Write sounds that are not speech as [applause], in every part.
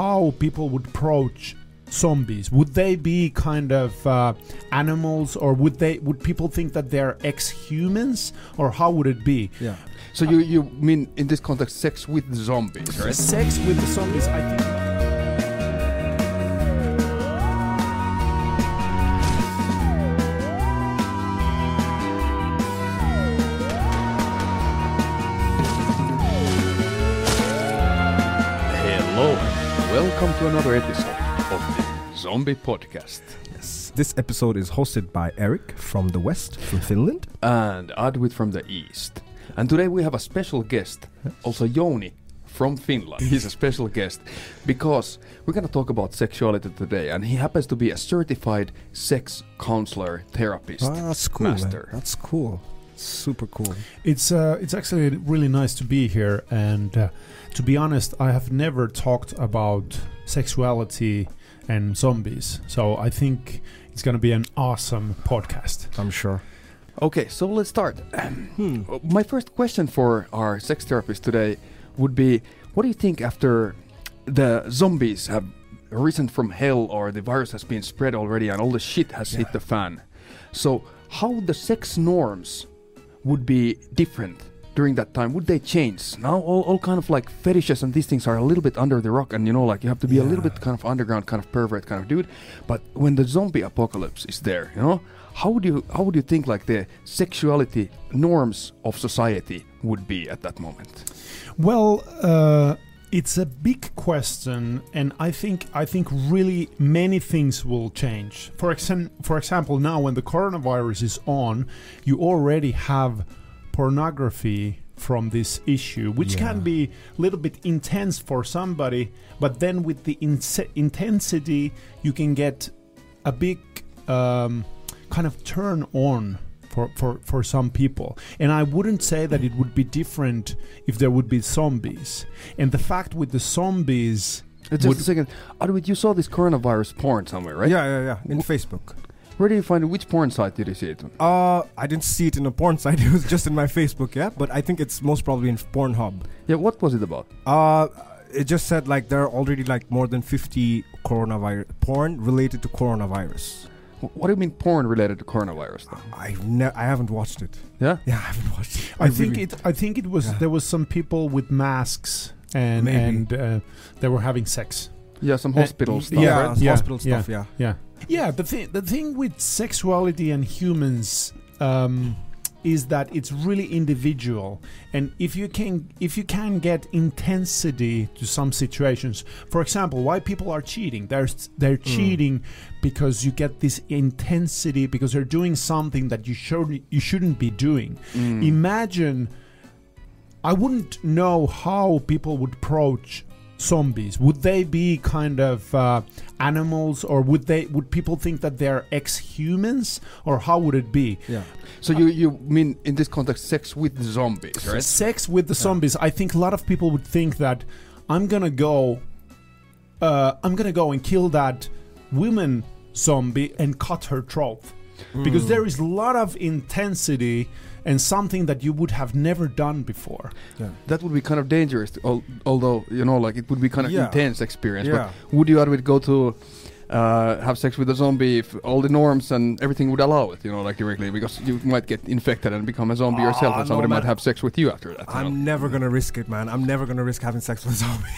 how people would approach zombies. Would they be kind of uh, animals, or would they? Would people think that they're ex-humans, or how would it be? Yeah. So you you mean in this context sex with zombies, right? Sex with the zombies, I think. Another episode of the Zombie Podcast. Yes. This episode is hosted by Erik from the West, from Finland. And Adwit from the East. And today we have a special guest, also Jouni from Finland. He's a special guest because we're going to talk about sexuality today, and he happens to be a certified sex counselor therapist. Ah, that's cool. man. That's cool. Super cool. It's uh, it's actually really nice to be here, and uh, to be honest, I have never talked about sexuality and zombies, so I think it's gonna be an awesome podcast. I'm sure. Okay, so let's start. [clears throat] Hmm. My first question for our sex therapist today would be what do you think after the zombies have risen from hell or the virus has been spread already and all the shit has hit the fan? So, how the sex norms would be different during that time? Would they change? Now, all, all kind of like fetishes and these things are a little bit under the rock, and you know, like you have to be a little bit kind of underground, kind of pervert kind of dude. But when the zombie apocalypse is there, you know, how would you how would you think like the sexuality norms of society would be at that moment? Well, uh, it's a big question, and I think I think really many things will change. For exam- for example, now when the coronavirus is on, you already have pornography from this issue, which Yeah. can be a little bit intense for somebody, but then with the inse- intensity, you can get a big um, kind of turn on for, for, for some people. And I wouldn't say that it would be different if there would be zombies. And the fact with the zombies, Just Would- a second, Adwit, you saw this coronavirus porn somewhere, right? Yeah, yeah, yeah. In Facebook. Where did you find it? Which porn site did you see it on? Uh, I didn't see it in a porn [laughs] site. It was just in my Facebook, yeah. But I think it's most probably in Pornhub. Yeah, what was it about? Uh, it just said like there are already like more than 50 coronavirus porn related to coronavirus. What do you mean porn related to coronavirus? Though? I ne- I haven't watched it. Yeah. Yeah, [laughs] I haven't watched it. I, think really- it I think it was Yeah. there was some people with masks and Maybe. and uh, they were having sex. Yeah, some Uh, hospital y- stuff, yeah, right? yeah, hospital yeah. stuff. Yeah. Yeah. Yeah, the thing the thing with sexuality and humans um, is that it's really individual, and if you can if you can get intensity to some situations, for example, why people are cheating, they're they're Mm. cheating because you get this intensity because they're doing something that you should you shouldn't be doing. Mm. Imagine, I wouldn't know how people would approach zombies. Would they be kind of uh, animals, or would they? Would people think that they're ex-humans, or how would it be? Yeah. So you you mean in this context sex with zombies, right? Sex with the zombies. I think a lot of people would think that I'm gonna go. Uh, I'm gonna go and kill that woman zombie and cut her throat because there is a lot of intensity and something that you would have never done before. That would be kind of dangerous, although you know, like it would be kind of Yeah. intense experience. Yeah. But would you, Adwit, go to uh, have sex with a zombie if all the norms and everything would allow it? You know, like directly, because you might get infected and become a zombie yourself, Ah, and no, somebody might have sex with you after that. you know? I'm never gonna risk it, man. I'm never gonna risk having sex with a zombie. [laughs]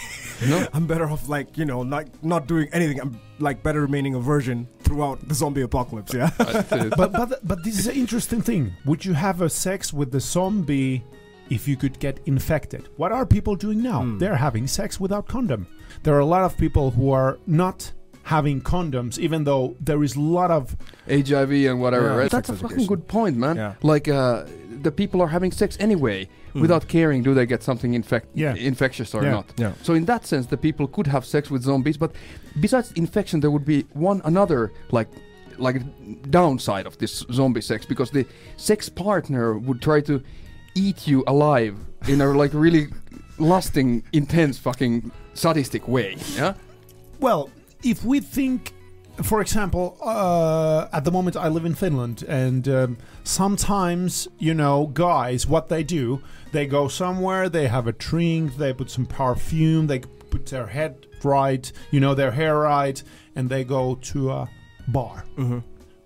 No? I'm better off like you know not not doing anything. I'm like better remaining a virgin throughout the zombie apocalypse. Yeah. [laughs] But but but this is an interesting thing. Would you have a sex with the zombie if you could get infected? What are people doing now? Hmm. They're having sex without condom. There are a lot of people who are not having condoms, even though there is a lot of HIV and whatever, Yeah. right? That's a fucking good point, man. Yeah. Like uh, the people are having sex anyway Mm. without caring do they get something infect- Yeah. infectious or Yeah. not. Yeah. So in that sense, the people could have sex with zombies, but besides infection, there would be one another like like downside of this zombie sex because the sex partner would try to eat you alive in a like really lusting, intense, fucking sadistic way. Yeah. Well, if we think, for example, uh, at the moment I live in Finland, and um, sometimes, you know, guys, what they do, they go somewhere, they have a drink, they put some perfume, they put their head right, you know, their hair right, and they go to a bar. hmm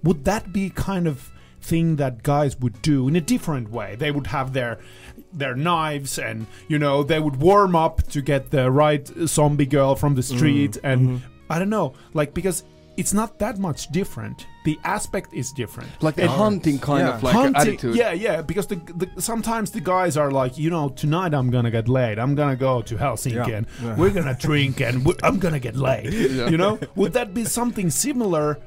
Would that be kind of thing that guys would do in a different way? They would have their their knives and you know they would warm up to get the right zombie girl from the street and mhm. I don't know, like because it's not that much different. The aspect is different. Like the And- hunting kind Yeah. of like Hunting- attitude. Yeah, yeah. Because the, the sometimes the guys are like, you know, tonight I'm gonna get laid. I'm gonna go to Helsinki Yeah. and Yeah. we're gonna drink and we I'm gonna get laid. [laughs] Yeah. You know, would that be something similar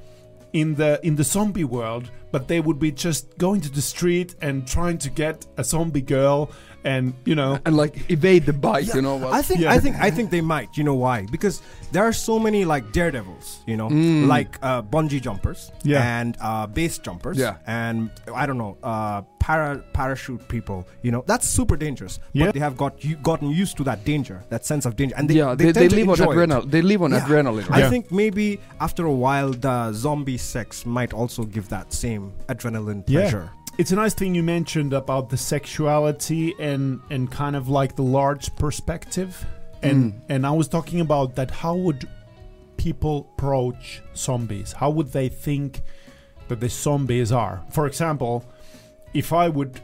in the in the zombie world? But they would be just going to the street and trying to get a zombie girl, and you know, And like evade the bite, Yeah, you know. well- I think Yeah. I think I think they might. You know why? Because there are so many like daredevils. You know, Mm. like uh, bungee jumpers Yeah. and uh, base jumpers. Yeah. and I don't know, uh, para parachute people. You know, that's super dangerous. Yeah. But they have got you, gotten used to that danger, that sense of danger, and they yeah, they, they, they, tend live on enjoy it. adrenaline. They live on Yeah. adrenaline. I Right? Yeah. think maybe after a while, the zombie sex might also give that same adrenaline Yeah. pleasure. It's a nice thing you mentioned about the sexuality and and kind of like the large perspective and Mm. and i was talking about that how would people approach zombies how would they think that the zombies are for example if i would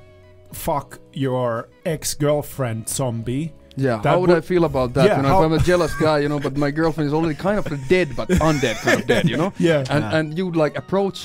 fuck your ex-girlfriend zombie Yeah, That how would would- I feel about that? Yeah, you know, if I'm a jealous guy, you know, but my girlfriend is already kind of dead, but undead kind of dead, you know. [laughs] yeah And Yeah. and you would like approach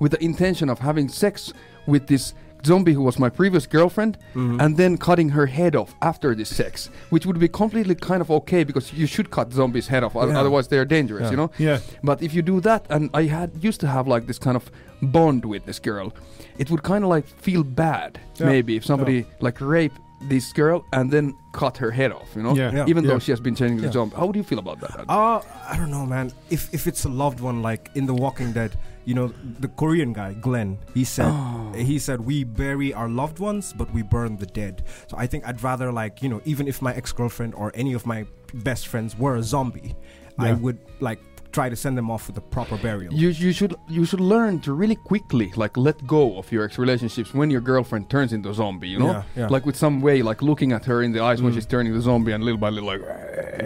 with the intention of having sex with this zombie who was my previous girlfriend, Mhm. and then cutting her head off after this sex, which would be completely kind of okay because you should cut zombies' head off, Yeah. otherwise they are dangerous, Yeah. you know. yeah But if you do that, and I had used to have like this kind of bond with this girl, it would kind of like feel bad Yeah. maybe if somebody like rape this girl and then cut her head off, you know, Yeah. Yeah. even though she has been changing the zombie. How would you feel about that? Uh, I don't know, man. If if it's a loved one, like in The Walking Dead, you know, the Korean guy Glenn, he said Oh. he said we bury our loved ones, but we burn the dead. So I think I'd rather like you know, even if my ex girlfriend or any of my best friends were a zombie, I would like try to send them off with a proper burial. You, you should you should learn to really quickly like let go of your ex relationships when your girlfriend turns into a zombie, you know, Yeah, yeah. like with some way, like looking at her in the eyes when Mm. she's turning the zombie, and little by little, like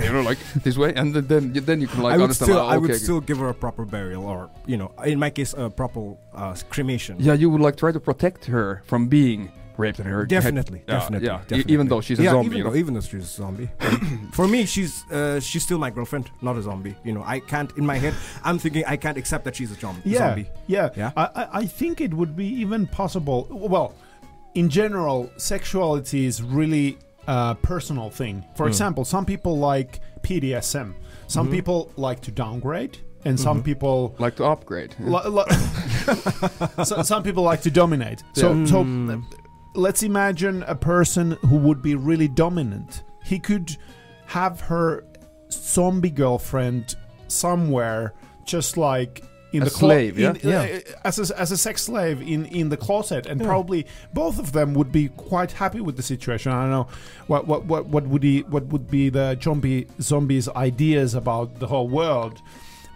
you know, like [laughs] this way, and then then you, then you can like I would understand. still, oh, I would still give her a proper burial, or you know, in my case, a proper uh, cremation. yeah, you would like try to protect her from being raped and her Definitely, Yeah, definitely, yeah, e- definitely. even though she's a yeah, zombie, even you though, know. even though she's a zombie. [coughs] For me, she's uh, she's still my girlfriend, not a zombie. You know, I can't in my head. I'm thinking I can't accept that she's a zom- yeah zombie. yeah, Yeah. I, I i think it would be even possible well in general sexuality is really a personal thing for Mm. example some people like BDSM some Mhm. people like to downgrade and some Mhm. people like to upgrade. li- li- [laughs] [laughs] so, some people like to dominate so Yeah. so Mm. Let's imagine a person who would be really dominant. He could have her zombie girlfriend somewhere, just like in A the clo- yeah? in- Yeah. uh, as a, as a sex slave in in the closet, and Yeah. probably both of them would be quite happy with the situation. I don't know what what what, what would he what would be the zombie zombies ideas about the whole world,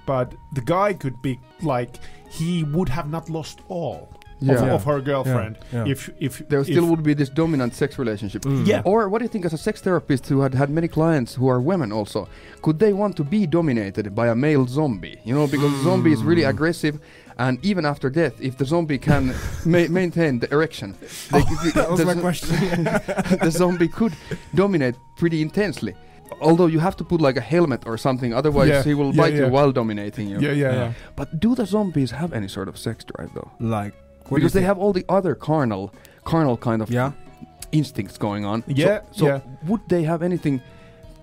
but the guy could be like he would have not lost all. Of, Yeah. of her girlfriend, yeah. if if There if, still would be this dominant sex relationship. Mm. Yeah. Or what do you think, as a sex therapist who had had many clients who are women also, could they want to be dominated by a male zombie? You know, because the zombie is really aggressive, and even after death, if the zombie can [laughs] ma- maintain the erection, they, [laughs] the, That was the my zo- question. [laughs] the zombie could dominate pretty intensely. Although you have to put like a helmet or something, otherwise Yeah, he will yeah, bite yeah. you while dominating you. yeah, yeah, Yeah. yeah. But do the zombies have any sort of sex drive though? like what because they have all the other carnal, carnal kind of Yeah. instincts going on. So- Yeah, So, yeah. would they have anything?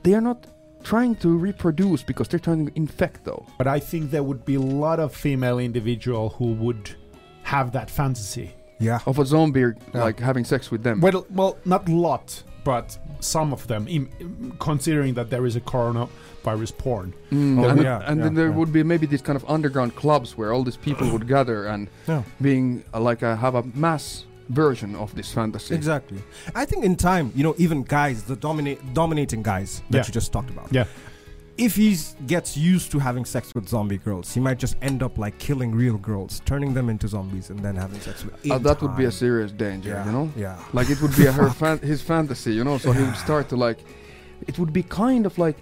They are not trying to reproduce because they're trying to infect though. But I think there would be a lot of female individual who would have that fantasy. Yeah. Of a zombie Yeah. like having sex with them. Well, well, not a lot, but some of them. im- considering that there is a coronavirus porn. Mm, Oh, and yeah, and yeah, then there would be maybe these kind of underground clubs where all these people would gather and [sighs] being uh, like a, have a mass version of this fantasy. Exactly. I think in time, you know, even guys, the dominate dominating guys that you just talked about. Yeah. If he gets used to having sex with zombie girls, he might just end up like killing real girls, turning them into zombies, and then having sex with. Uh, in that would be a serious danger, Yeah. you know. Yeah. Like it would be a her [laughs] fan- his fantasy, you know. So he would start to like. It would be kind of like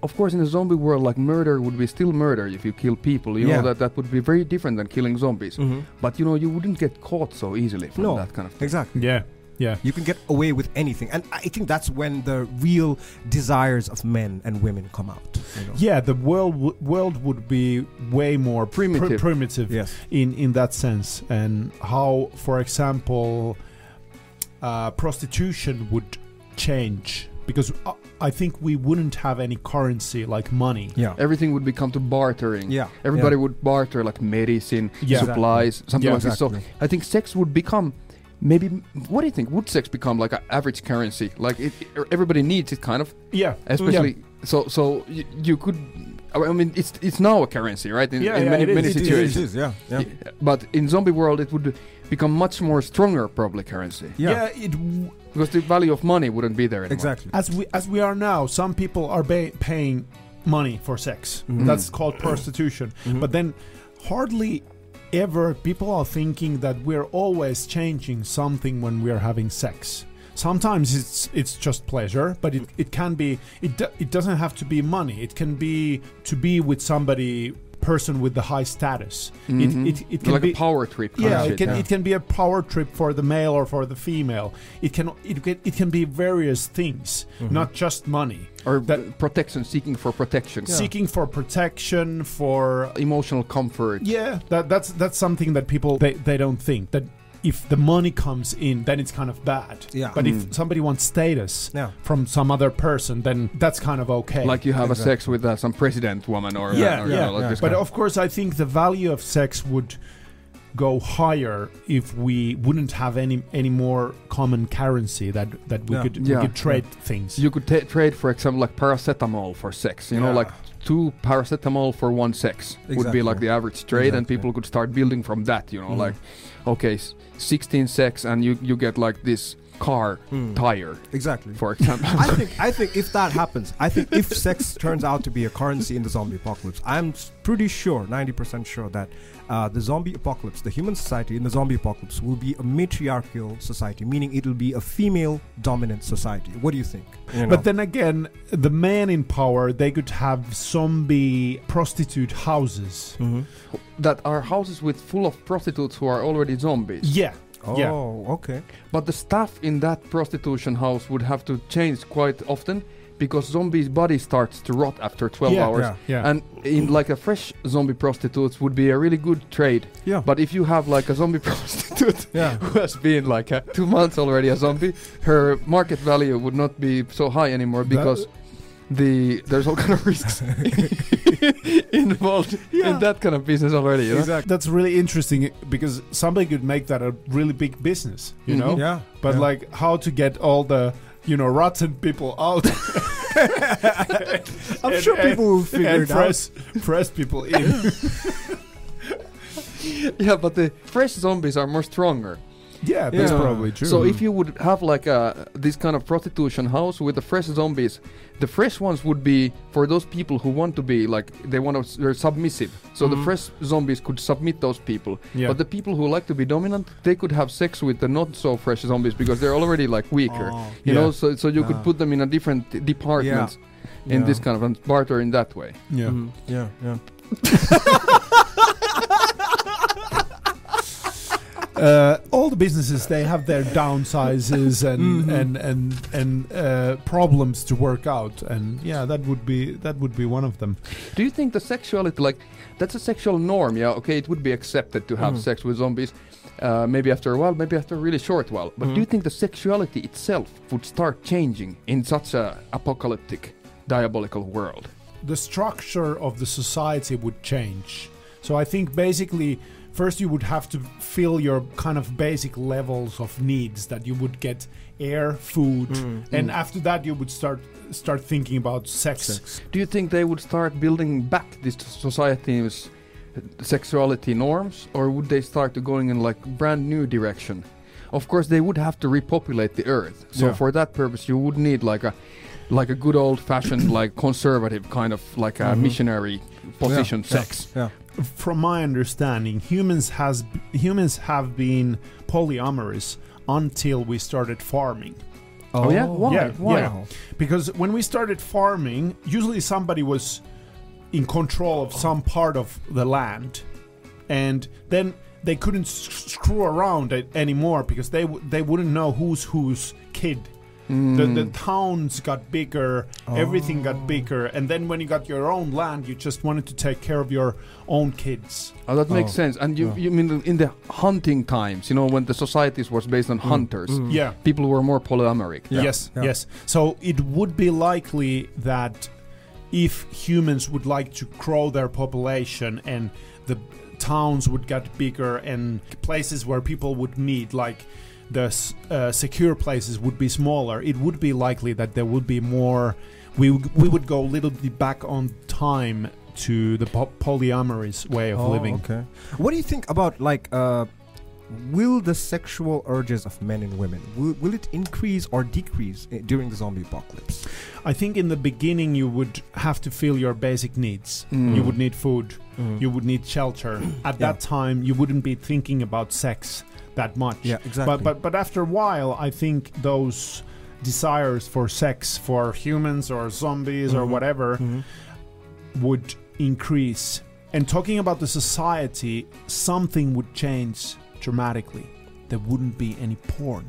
of course, in a zombie world, like murder would be still murder if you kill people. You Yeah. know that that would be very different than killing zombies. Mhm. But you know, you wouldn't get caught so easily from No. that kind of thing. Exactly. Yeah, yeah. You can get away with anything, and I think that's when the real desires of men and women come out. You know? Yeah, the world w- world would be way more pr- Primitive. primitive Yes. in in that sense, and how, for example, uh, prostitution would change because uh, I think we wouldn't have any currency like money. Yeah. Everything would become to bartering. Yeah. Everybody yeah. would barter like medicine, Yeah. supplies, something Yeah, like this. So. I think sex would become maybe. What do you think? Would sex become like an average currency? Like it, it- everybody needs it, kind of. Yeah, Especially so. So you, you could. I mean, it's it's now a currency, right? In, Yeah, in yeah, many it is. many It is, situations. It is, yeah. Yeah. Yeah, But in zombie world, it would become much more stronger, probably currency, yeah. Yeah. it w- because the value of money wouldn't be there anymore. Exactly. as we as we are now, some people are ba- paying money for sex. Mhm. That's called prostitution. Mhm. But then, hardly ever people are thinking that we're always changing something when we're having sex. Sometimes it's it's just pleasure, but it, it can be it it doesn't have to be money. It can be to be with somebody person with the high status. Mhm. It, it, it can like be a power trip. Yeah, it can yeah. it can be a power trip for the male or for the female. It can it can it can be various things, Mhm. not just money. or that- protection, seeking for protection, Seeking for protection, for emotional comfort. yeah, that that's that's something that people they, they don't think that if the money comes in, then it's kind of bad. Yeah. But Mm. if somebody wants status Yeah. from some other person, then that's kind of okay. Like you have a sex with uh, some president woman or Yeah, or, you yeah, know, like yeah. this But kind of course, I think the value of sex would go higher if we wouldn't have any any more common currency that that we Yeah. could Yeah, we could trade things. You could ta trade, for example, like paracetamol for sex. You know, like two paracetamol for one sex would be like the average trade, and people could start building from that. You know, Mhm. like okay, s- 16 sex, and you you get like this car Mm. tire, Exactly. for example. I think I think if that happens, I think if sex turns out to be a currency in the zombie apocalypse, I'm pretty sure, 90% sure that uh, the zombie apocalypse, the human society in the zombie apocalypse will be a matriarchal society, meaning it'll be a female dominant society. What do you think? You know? But then again, the men in power they could have zombie prostitute houses. Mhm. that are houses with full of prostitutes who are already zombies. Yeah, Oh, Yeah. okay. But the staff in that prostitution house would have to change quite often because zombies' body starts to rot after 12 Yeah, hours. Yeah. yeah. And in like a fresh zombie prostitutes would be a really good trade. Yeah. But if you have like a zombie [laughs] prostitute yeah. who has been like uh, two months already a zombie, her market value would not be so high anymore That- because the there's all kind of risks [laughs] [laughs] involved Yeah. in that kind of business already. You know? Exactly. That's really interesting because somebody could make that a really big business, you Mhm. know. Yeah. But yeah. like how to get all the you know rotten people out [laughs] [laughs] I'm and- sure and- people will figure and it out. press press people in. [laughs] Yeah, but the fresh zombies are more stronger. Yeah, that's Yeah. probably true. So if you would have like a this kind of prostitution house with the fresh zombies, the fresh ones would be for those people who want to be like they want to they're submissive. So the Mhm. fresh zombies could submit those people. yeah. But the people who like to be dominant, they could have sex with the not so fresh zombies because they're already like weaker. Oh, You Yeah. know, so so you could put them in a different departments in yeah. this kind of and barter in that way. yeah. Mhm. Yeah. Yeah. [laughs] uh, all the businesses they have their downsizes and Mhm. and and and uh, problems to work out, and yeah, that would be that would be one of them. Do you think the sexuality, like, that's a sexual norm? Yeah, okay, it would be accepted to have Mhm. sex with zombies, uh, maybe after a while, maybe after a really short while. But do you Mhm. think the sexuality itself would start changing in such a apocalyptic, diabolical world? The structure of the society would change. So I think basically. First, you would have to fill your kind of basic levels of needs that you would get air, food, Mm. and Mm. after that you would start start thinking about sex. Sex. Do you think they would start building back this society's sexuality norms, or would they start to going in like brand new direction? Of course, they would have to repopulate the earth. So Yeah. for that purpose, you would need like a like a good old fashioned like conservative kind of like a Mhm. missionary position Yeah, sex. Yeah. From my understanding, humans has humans have been polyamorous until we started farming. Oh, yeah? Oh. Why? Yeah, Why? yeah. because when we started farming, usually somebody was in control of some part of the land, and then they couldn't s- screw around it anymore because they w- they wouldn't know who's whose kid. The, the Mm. towns got bigger, everything got bigger, and then when you got your own land, you just wanted to take care of your own kids. Oh, that makes Oh. sense. And you, Oh. you mean in the hunting times, you know, when the societies was based on hunters, Mm. Yeah. people were more polyamoric. Yeah, Yes, yeah. yes. So it would be likely that if humans would like to grow their population and the towns would get bigger and places where people would meet, like the uh, secure places, would be smaller, it would be likely that there would be more. We we would go a little bit back on time to the po- polyamorous way of Oh, living. Okay. What do you think about like uh will the sexual urges of men and women will, will it increase or decrease during the zombie apocalypse? I think in the beginning you would have to fill your basic needs. Mm. You would need food. Mm. you would need shelter. [coughs] At Yeah. that time, you wouldn't be thinking about sex that much. yeah, exactly. But but but after a while, I think those desires for sex for humans or zombies or Mhm. whatever Mhm. would increase. And talking about the society, something would change dramatically. There wouldn't be any porn.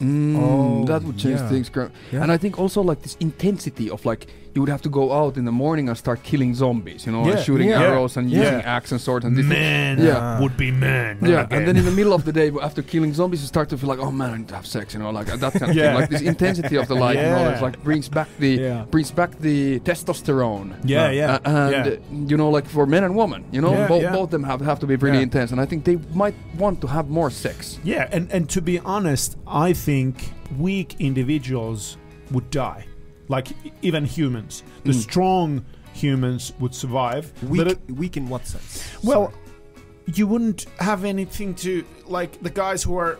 Mm, Oh, that would change yeah. things. Yeah. And I think also like this intensity of like you would have to go out in the morning and start killing zombies, you know, Yeah, and shooting yeah. arrows and Yeah. using axe and swords and this. Men Yeah. would be men. Yeah, again. and then in the middle of the day, after killing zombies, you start to feel like, oh man, I need to have sex, you know, like that kind of Yeah. thing. Like this intensity of the life, you know, Yeah. it's like brings back the Yeah. brings back the testosterone. yeah, yeah, Uh, and yeah. uh, you know, like for men and women, you know, Yeah, both yeah. both of them have have to be really Yeah. intense, and I think they might want to have more sex. Yeah, and, and to be honest, I think weak individuals would die. Like even humans. The Mm. strong humans would survive. weak, it- weak in what sense? well, you wouldn't have anything to like the guys who are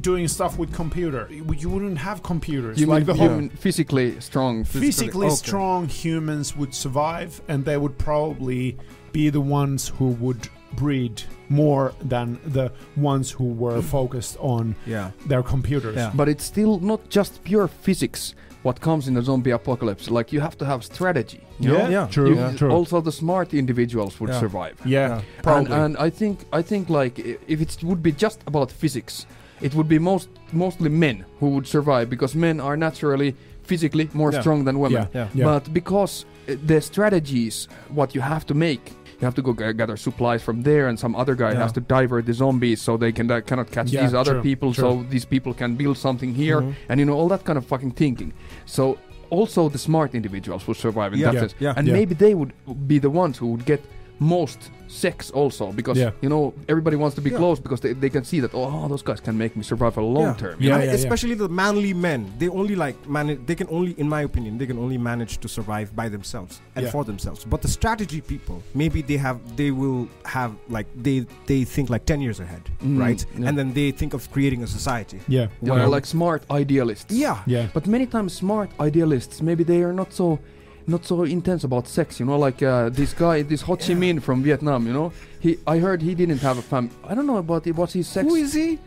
doing stuff with computer. You you wouldn't have computers. You like mean, the whole mean physically strong? physically okay. strong humans would survive and they would probably be the ones who would breed more than the ones who were focused on yeah. their computers. Yeah. But it's still not just pure physics. What comes in the zombie apocalypse? Like you have to have strategy. You Yeah, know? Yeah. true, You- true. Also, the smart individuals would Yeah. survive. yeah, Yeah. And, probably. and I think I think like if it would be just about physics, it would be most mostly men who would survive because men are naturally physically more Yeah. strong than women. Yeah. Yeah. But because uh, the strategies, what you have to make, you have to go g- gather supplies from there, and some other guy Yeah. has to divert the zombies so they can uh, cannot catch Yeah, these other true, people, true. so these people can build something here, Mhm. and you know all that kind of fucking thinking. So also the smart individuals would survive in Yeah. that sense, and maybe they would be the ones who would get most sex also because Yeah. you know everybody wants to be Yeah. close because they, they can see that oh those guys can make me survive for a long Yeah. term Yeah, I yeah, yeah. especially the manly men. They only like manage. They can only, in my opinion, they can only manage to survive by themselves and Yeah. for themselves. But the strategy people, maybe they have, they will have like they they think like ten years ahead, Mm, right? yeah. And then they think of creating a society. yeah, you know, well, like smart idealists Yeah. yeah, But many times smart idealists, maybe they are not so not so intense about sex, you know, like uh, this guy, this Ho Chi Minh from Vietnam, you know. He I heard he didn't have a fam I don't know about it, what's his sex Who is he?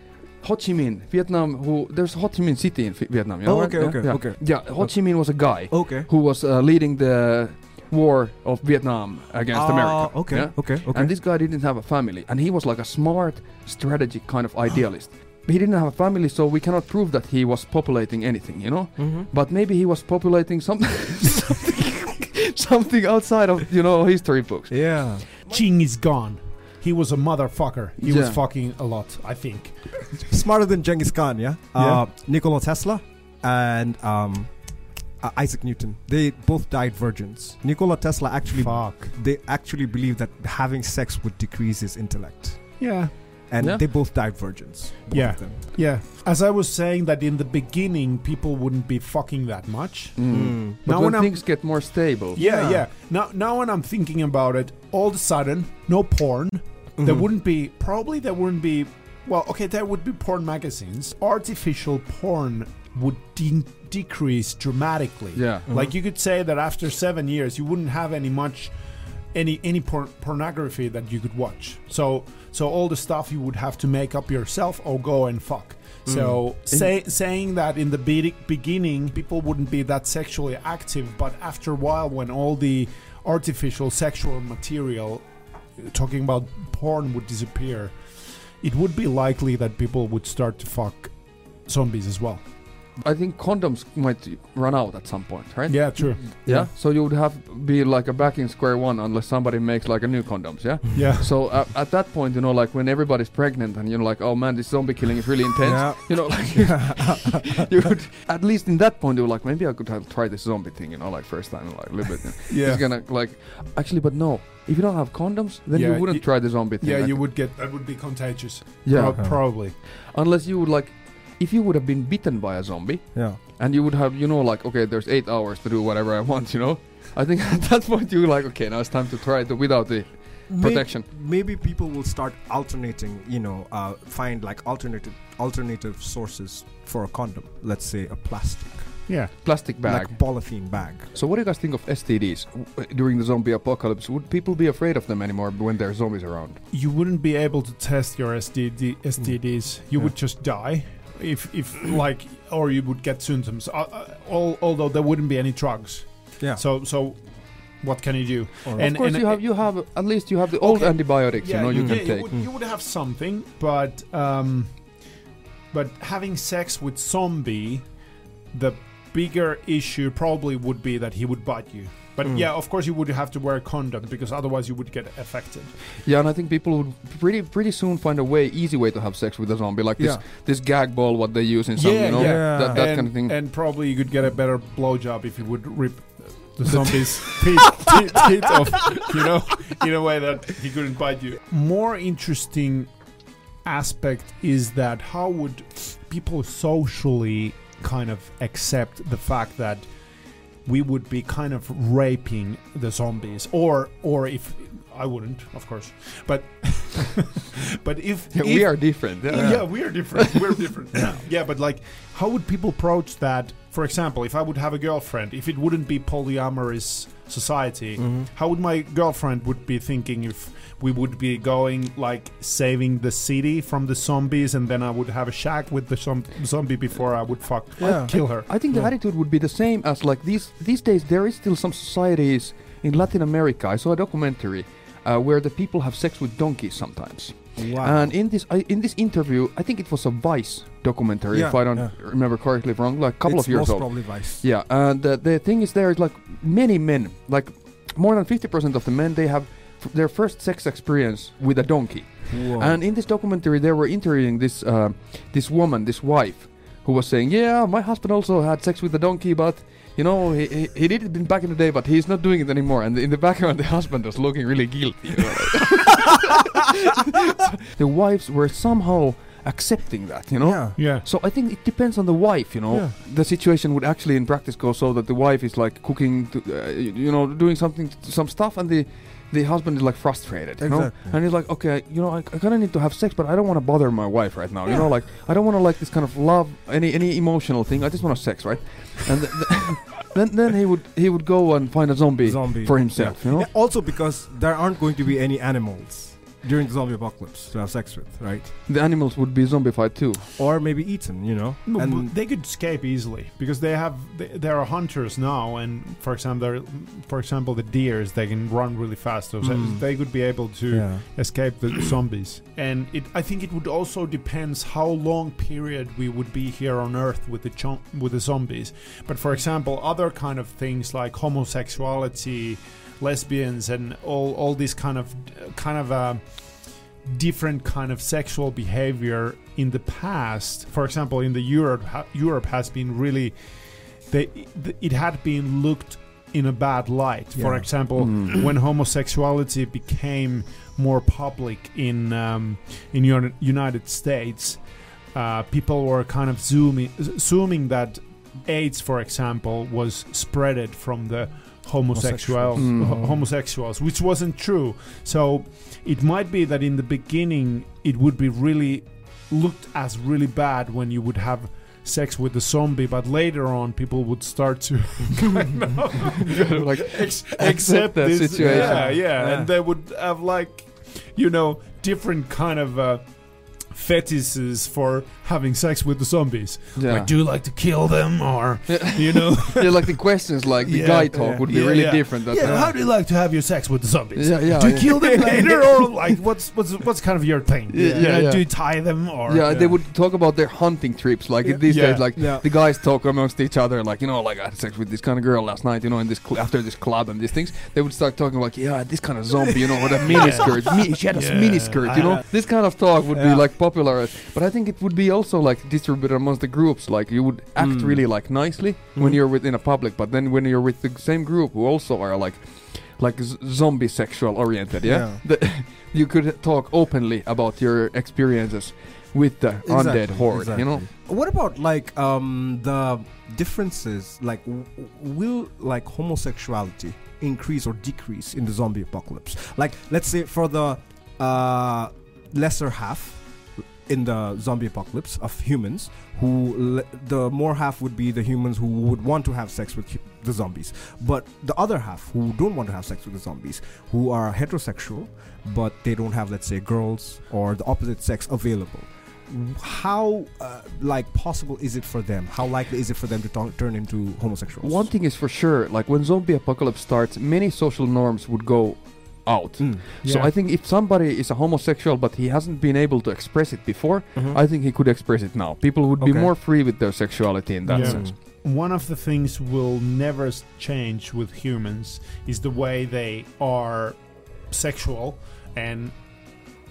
Ho Chi Minh, Vietnam who there's Ho Chi Minh city in Vietnam, you know. Oh, okay, yeah, okay, yeah. okay. Yeah, Ho Chi Minh was a guy Okay. who was uh, leading the war of Vietnam against Ah, America. Okay. yeah? Okay. Okay. And this guy didn't have a family, and he was like a smart, strategic kind of idealist. He didn't have a family, so we cannot prove that he was populating anything, you know. Mhm. But maybe he was populating something, [laughs] something, something outside of you know history books. Yeah. Genghis Khan. He was a motherfucker. He was fucking a lot, I think. [laughs] Smarter than Genghis Khan, yeah? Yeah. Uh, Nikola Tesla and um, uh, Isaac Newton. They both died virgins. Nikola Tesla actually Fuck. they actually believed that having sex would decrease his intellect. Yeah. And Yeah. they both died virgins. both Yeah. them. Yeah. As I was saying that in the beginning people wouldn't be fucking that much. Mm. But Now when when I'm- things get more stable, Yeah, Yeah. yeah. Now now when I'm thinking about it, all of a sudden, no porn. There Mhm. wouldn't be probably there wouldn't be well, okay, there would be porn magazines. Artificial porn would de- decrease dramatically. yeah. Like you could say that after seven years, you wouldn't have any much any any por- pornography that you could watch. So so all the stuff you would have to make up yourself or go and fuck. Mm. So say, saying that in the be- beginning people wouldn't be that sexually active, but after a while, when all the artificial sexual material, talking about porn, would disappear, it would be likely that people would start to fuck zombies as well. I think condoms might run out at some point, right? Yeah, true. Yeah. So you would have be like a back in square one unless somebody makes like a new condoms. Yeah. [laughs] Yeah. So uh, at that point, you know, like when everybody's pregnant and you're like, oh man, this zombie killing is really intense. Yeah. You know, like [laughs] [laughs] you would at least in that point you're like, maybe I could have tried this zombie thing. You know, like first time, like a little bit. you know. It's gonna like actually, but no. If you don't have condoms, then Yeah, you wouldn't try the zombie thing. Yeah, you would get that would be contagious. Yeah. Pro- probably. Unless you would like, if you would have been bitten by a zombie Yeah. and you would have, you know, like, okay, there's eight hours to do whatever I want. You know. I think [laughs] at that point you're like, okay, now it's time to try it without the protection. Maybe people will start alternating, you know, uh, find like alternative alternative sources for a condom. Let's say a plastic, Yeah. Plastic bag. like polythene bag. So what do you guys think of STDs w- during the zombie apocalypse? Would people be afraid of them anymore when there are zombies around? You wouldn't be able to test your STD, STDs. You Yeah. would just die. If, if like, or you would get symptoms. Uh, uh, al- although there wouldn't be any drugs. Yeah. So, so, what can you do? Or- And- of course, and- you have you have at least you have the old Okay. antibiotics. you know you yeah, can you take. would, you would have something, but um, but having sex with zombie, the bigger issue probably would be that he would bite you. But Mm. yeah, of course you would have to wear a condom because otherwise you would get affected. Yeah, and I think people would pretty pretty soon find a way, easy way to have sex with a zombie, like this Yeah. this gag ball what they use in some, you know, yeah. that, that and, kind of thing. And probably you could get a better blowjob if you would rip the zombie's [laughs] teeth, teeth, teeth off, you know, in a way that he couldn't bite you. More interesting aspect is that how would people socially kind of accept the fact that we would be kind of raping the zombies or or if I wouldn't of course but [laughs] but if, yeah, if we are different. yeah. Yeah. we're different. We're [laughs] different. yeah, but like, how would people approach that? For example, if I would have a girlfriend, if it wouldn't be polyamorous society, Mhm. how would my girlfriend would be thinking if we would be going like saving the city from the zombies, and then I would have a shack with the zom- zombie before I would fuck Yeah. kill her. I think the Yeah. attitude would be the same as like these these days. There is still some societies in Latin America. I saw a documentary uh, where the people have sex with donkeys sometimes. Wow. And in this I, in this interview, I think it was a Vice documentary, if I don't yeah. remember correctly wrong, like a couple it's of years most old. probably Vice. Yeah, and uh, the thing is, there is like many men, like more than fifty percent of the men, they have f- their first sex experience with a donkey. Whoa. And in this documentary, they were interviewing this uh, this woman, this wife, who was saying, "Yeah, my husband also had sex with a donkey, but you know, he, he, he did it back in the day, but he's not doing it anymore." And in the background, [laughs] the husband was looking really guilty. [laughs] You know, [laughs] [laughs] the wives were somehow accepting that, you know. yeah. Yeah. So I think it depends on the wife, you know. Yeah. The situation would actually in practice go so that the wife is like cooking, to, uh, you you know, doing something, some stuff, and the the husband is like frustrated, you know. Exactly. And he's like, okay, you know, I, I kind of need to have sex, but I don't want to bother my wife right now, you know, like I don't want to like this kind of love, any any emotional thing. I just want to sex, right? And th- th- [laughs] then then he would he would go and find a zombie, Zombie. for himself, you know. Yeah, Also because there aren't going to be any animals during the zombie apocalypse to have sex with, right? The animals would be zombified too. Or maybe eaten, you know. No, and but they could escape easily because they have they, there are hunters now, and for example, for example, the deers they can run really fast, so Mm. they could be able to yeah. escape the [coughs] zombies. And it, I think it would also depends how long period we would be here on Earth with the chom- with the zombies. But for example, other kind of things like homosexuality, lesbians, and all all this kind of kind of uh, different kind of sexual behavior in the past. For example, in the Europe, Europe has been really, they, it had been looked in a bad light. For example, Mm. when homosexuality became more public in um, in Uni- United States, uh, people were kind of zooming, assuming that AIDS, for example, was spreaded from the homosexuals, Mm. ho- homosexuals, which wasn't true. So it might be that in the beginning it would be really looked as really bad when you would have sex with the zombie, but later on people would start to [laughs] [laughs] like ex- accept that this- situation. Yeah, yeah, Yeah. and they would have like, you know, different kind of uh, fetishes for having sex with the zombies. yeah. Like, do you like to kill them, or you know, [laughs] yeah, like the questions, like the Yeah, guy talk yeah. would be Yeah, really yeah. different. That yeah, time. how do you like to have your sex with the zombies? yeah, yeah, do you yeah. kill them [laughs] later, or like what's what's what's kind of your thing? Yeah, You yeah, yeah. Do you tie them, or yeah, they would talk about their hunting trips. Like Yeah. these Yeah. days, like Yeah. the guys talk amongst each other, like you know, like I had sex with this kind of girl last night, you know, in this cl- after this club and these things. They would start talking like, yeah, this kind of zombie, you know, with a [laughs] miniskirt. Mi- she had a Yeah. miniskirt, you know. Uh, this kind of talk would be like popular, but I think it would be also like distributed amongst the groups. Like you would act Mm. really like nicely when Mhm. you're within a public, but then when you're with the same group who also are like like z- zombie sexual oriented, yeah, Yeah. The- [laughs] you could talk openly about your experiences with the undead Exactly, horde, you know. What about like um the differences? Like, w- will like homosexuality increase or decrease in the zombie apocalypse? Like, let's say for the uh, lesser half in the zombie apocalypse of humans, who the more half would be the humans who would want to have sex with the zombies, but the other half who don't want to have sex with the zombies, who are heterosexual, but they don't have, let's say, girls or the opposite sex available. How uh, like possible is it for them? How likely is it for them to turn turn into homosexuals? One thing is for sure, like when zombie apocalypse starts, many social norms would go out. Mm. So I think if somebody is a homosexual but he hasn't been able to express it before, Mhm. I think he could express it now. People would be more free with their sexuality in that Yeah. sense. one of the things will never change with humans is the way they are sexual and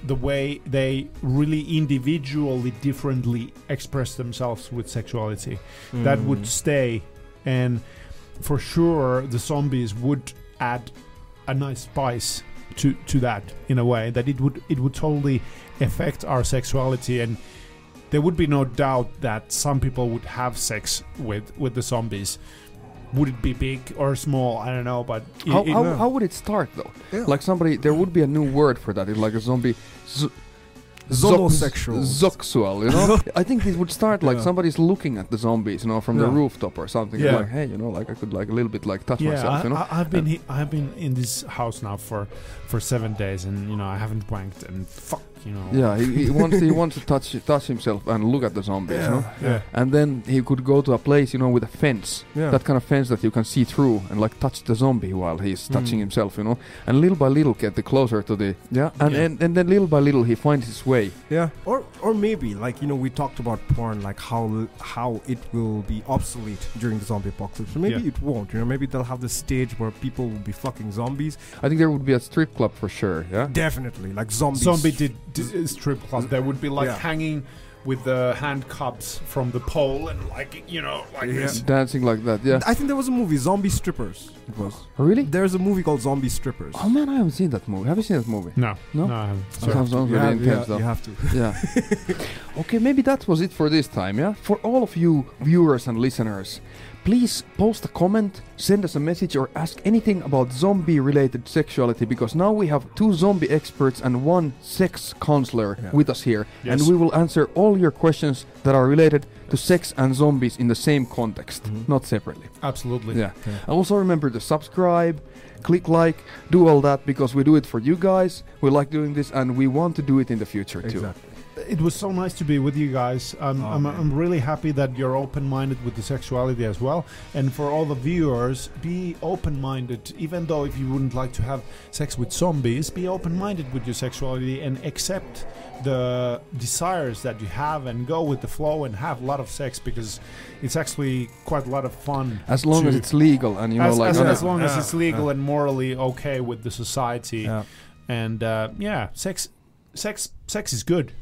the way they really individually differently express themselves with sexuality that would Mm. stay and for sure the zombies would add a nice spice to to that in a way that it would it would totally affect our sexuality and there would be no doubt that some people would have sex with with the zombies would it be big or small i don't know but it- How, it- how, yeah. how would it start though? Yeah. Like somebody, there would be a new word for that. It's like a zombie. Z- Zomosexual. Zoxual, you know? [laughs] I think this would start like Yeah. somebody's looking at the zombies, you know, from the rooftop or something. Yeah. Like, hey, you know, like I could like a little bit like touch yeah myself, I, you know? I, i've been he, i've been in this house now for for seven days and you know i haven't wanked and fuck you know yeah, he, he [laughs] wants he wants to touch touch himself and look at the zombies, you know? yeah And then he could go to a place, you know, with a fence. yeah That kind of fence that you can see through and like touch the zombie while he's touching Mm. himself, you know. And little by little get the closer to the yeah. And, Yeah. and and then little by little he finds his way. yeah or or maybe like you know we talked about porn like how how it will be obsolete during the zombie apocalypse so maybe Yeah. it won't you know maybe they'll have the stage where people will be fucking zombies I think there would be a strip club for sure. Yeah. definitely like zombies zombie did, did strip club they would be like Yeah. hanging with the handcuffs from the pole and like you know like Yeah. this Dancing like that. Yeah. I think there was a movie Zombie Strippers it was oh, Really? there's a movie called Zombie Strippers Oh man, I haven't seen that movie. Have you seen that movie? no No? no I haven't. That sounds, sounds you really have, intense yeah, though. you have to [laughs] Yeah. okay, maybe that was it for this time, yeah? For all of you viewers and listeners, please post a comment, send us a message, or ask anything about zombie related sexuality because now we have two zombie experts and one sex counselor Yeah. with us here. Yes. And we will answer all your questions that are related to sex and zombies in the same context, Mhm. not separately. absolutely Yeah. Yeah. Also remember to subscribe, click like, do all that because we do it for you guys. We like doing this and we want to do it in the future too. Exactly it was so nice to be with you guys. Um, Oh, I'm. I'm really happy that you're open-minded with the sexuality as well. And for all the viewers, be open-minded. Even though if you wouldn't like to have sex with zombies, be open-minded with your sexuality and accept the desires that you have and go with the flow and have a lot of sex because it's actually quite a lot of fun. As long to- as it's legal and you know as, like as, on as long as it's legal yeah. and morally okay with the society yeah and uh, yeah sex sex sex is good.